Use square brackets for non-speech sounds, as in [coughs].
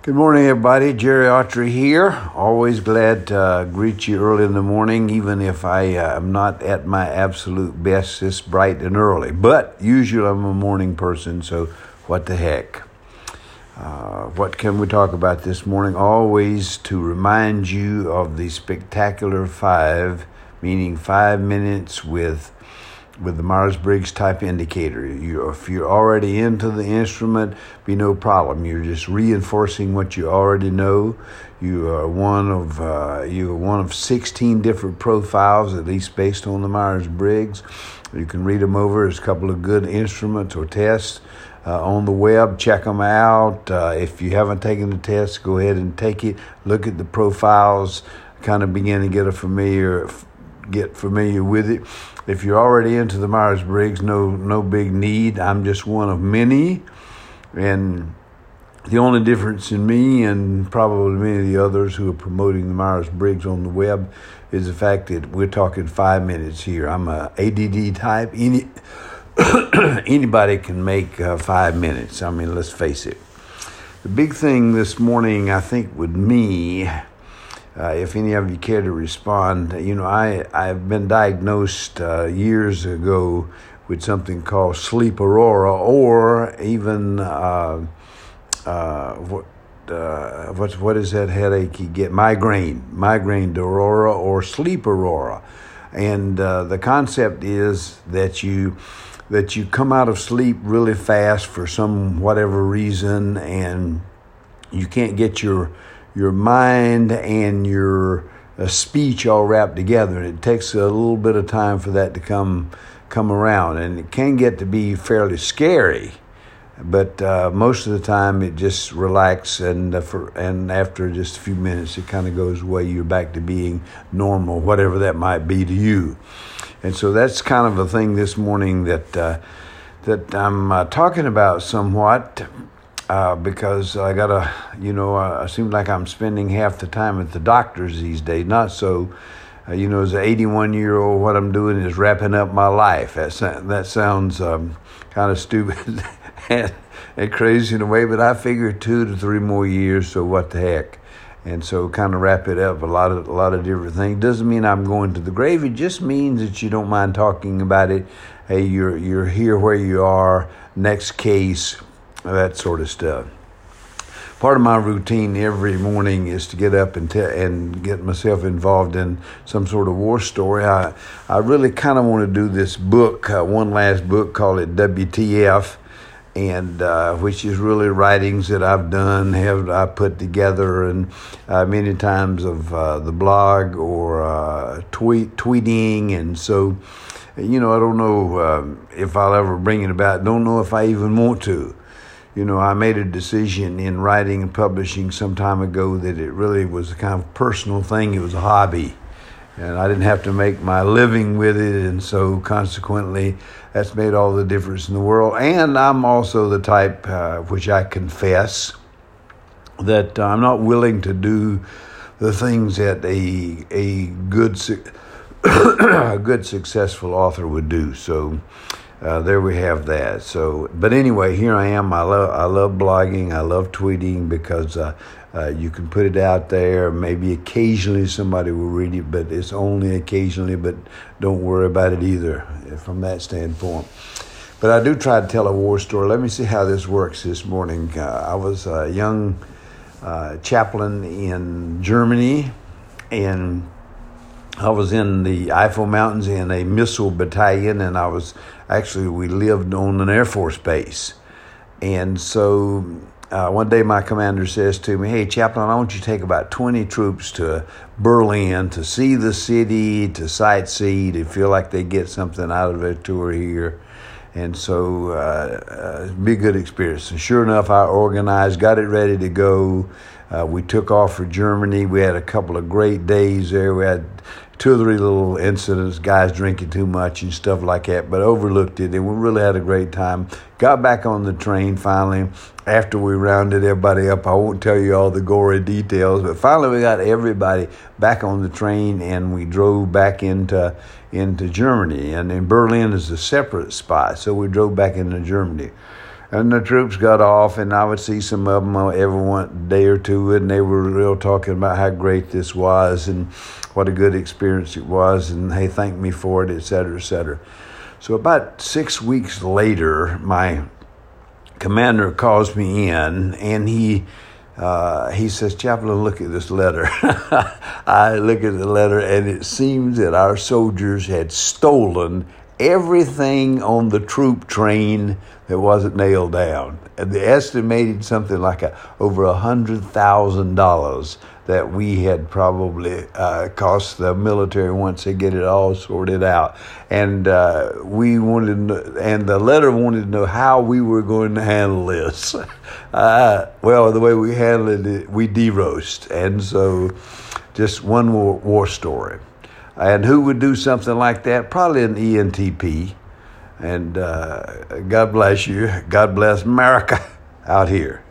Good morning, everybody. Jerry Autry here. Always glad to uh, greet you early in the morning, even if I uh, am not at my absolute best this bright and early. But usually I'm a morning person, so what the heck. Uh, what can we talk about this morning? Always to remind you of the spectacular five, meaning five minutes with with the Myers-Briggs type indicator. You, if you're already into the instrument, be no problem. You're just reinforcing what you already know. You are one of uh, you are one of 16 different profiles, at least based on the Myers-Briggs. You can read them over. There's a couple of good instruments or tests uh, on the web. Check them out. Uh, if you haven't taken the test, go ahead and take it. Look at the profiles. Kind of begin to get a familiar get familiar with it. If you're already into the Myers Briggs, no no big need. I'm just one of many, and the only difference in me and probably many of the others who are promoting the Myers Briggs on the web is the fact that we're talking five minutes here. I'm a ADD type. Any [coughs] anybody can make uh, five minutes. I mean, let's face it. The big thing this morning, I think, with me uh, if any of you care to respond, you know, I, I've been diagnosed uh, years ago with something called sleep aurora, or even uh, uh what, uh, what, what is that headache you get? Migraine, migraine aurora, or sleep aurora. And uh, the concept is that you that you come out of sleep really fast for some whatever reason, and you can't get your your mind and your uh, speech all wrapped together. And it takes a little bit of time for that to come come around, and it can get to be fairly scary. But uh, most of the time, it just relaxes, and uh, for, and after just a few minutes, it kind of goes away. You're back to being normal, whatever that might be to you. And so that's kind of a thing this morning that uh, that I'm uh, talking about somewhat uh, because I got to, you know, uh, it seems like I'm spending half the time at the doctors these days. Not so, uh, you know, as an 81 year old, what I'm doing is wrapping up my life. That, that sounds um, kind of stupid [laughs] and, and crazy in a way, but I figure two to three more years, so what the heck. And so, kind of wrap it up. A lot of a lot of different things doesn't mean I'm going to the grave. It just means that you don't mind talking about it. Hey, you're you're here where you are. Next case, that sort of stuff. Part of my routine every morning is to get up and te- and get myself involved in some sort of war story. I I really kind of want to do this book, uh, one last book, call it WTF, and uh, which is really writings that I've done, have I put together, and uh, many times of uh, the blog or uh, tweet tweeting, and so you know I don't know um, if I'll ever bring it about. Don't know if I even want to you know, I made a decision in writing and publishing some time ago that it really was a kind of personal thing. It was a hobby. And I didn't have to make my living with it. And so, consequently, that's made all the difference in the world. And I'm also the type, uh, which I confess, that I'm not willing to do the things that a, a good, [coughs] a good successful author would do. So, uh, there we have that. So, but anyway, here I am. I love I love blogging. I love tweeting because uh, uh, you can put it out there. Maybe occasionally somebody will read it, but it's only occasionally. But don't worry about it either from that standpoint. But I do try to tell a war story. Let me see how this works this morning. Uh, I was a young uh, chaplain in Germany, and I was in the Eifel Mountains in a missile battalion, and I was actually we lived on an Air Force base. And so uh, one day my commander says to me, Hey, Chaplain, I want you to take about 20 troops to Berlin to see the city, to sightsee, to feel like they get something out of a tour here. And so, uh, uh, be a good experience. And sure enough, I organized, got it ready to go. Uh, we took off for Germany. We had a couple of great days there. We had two or three little incidents, guys drinking too much and stuff like that, but overlooked it. And we really had a great time. Got back on the train finally after we rounded everybody up. I won't tell you all the gory details, but finally we got everybody back on the train and we drove back into into Germany. And in Berlin is a separate spot, so we drove back into Germany. And the troops got off, and I would see some of them every one day or two, and they were real talking about how great this was and what a good experience it was, and they thanked me for it, et cetera, et cetera. So about six weeks later, my commander calls me in, and he uh, he says, Chaplain, look at this letter. [laughs] I look at the letter, and it seems that our soldiers had stolen everything on the troop train that wasn't nailed down. And they estimated something like a, over a hundred thousand dollars that we had probably uh, cost the military once they get it all sorted out. And uh, we wanted, and the letter wanted to know how we were going to handle this. [laughs] Uh, well, the way we handled it, we deroast, and so just one more war story. And who would do something like that? Probably an ENTP. And uh, God bless you. God bless America [laughs] out here.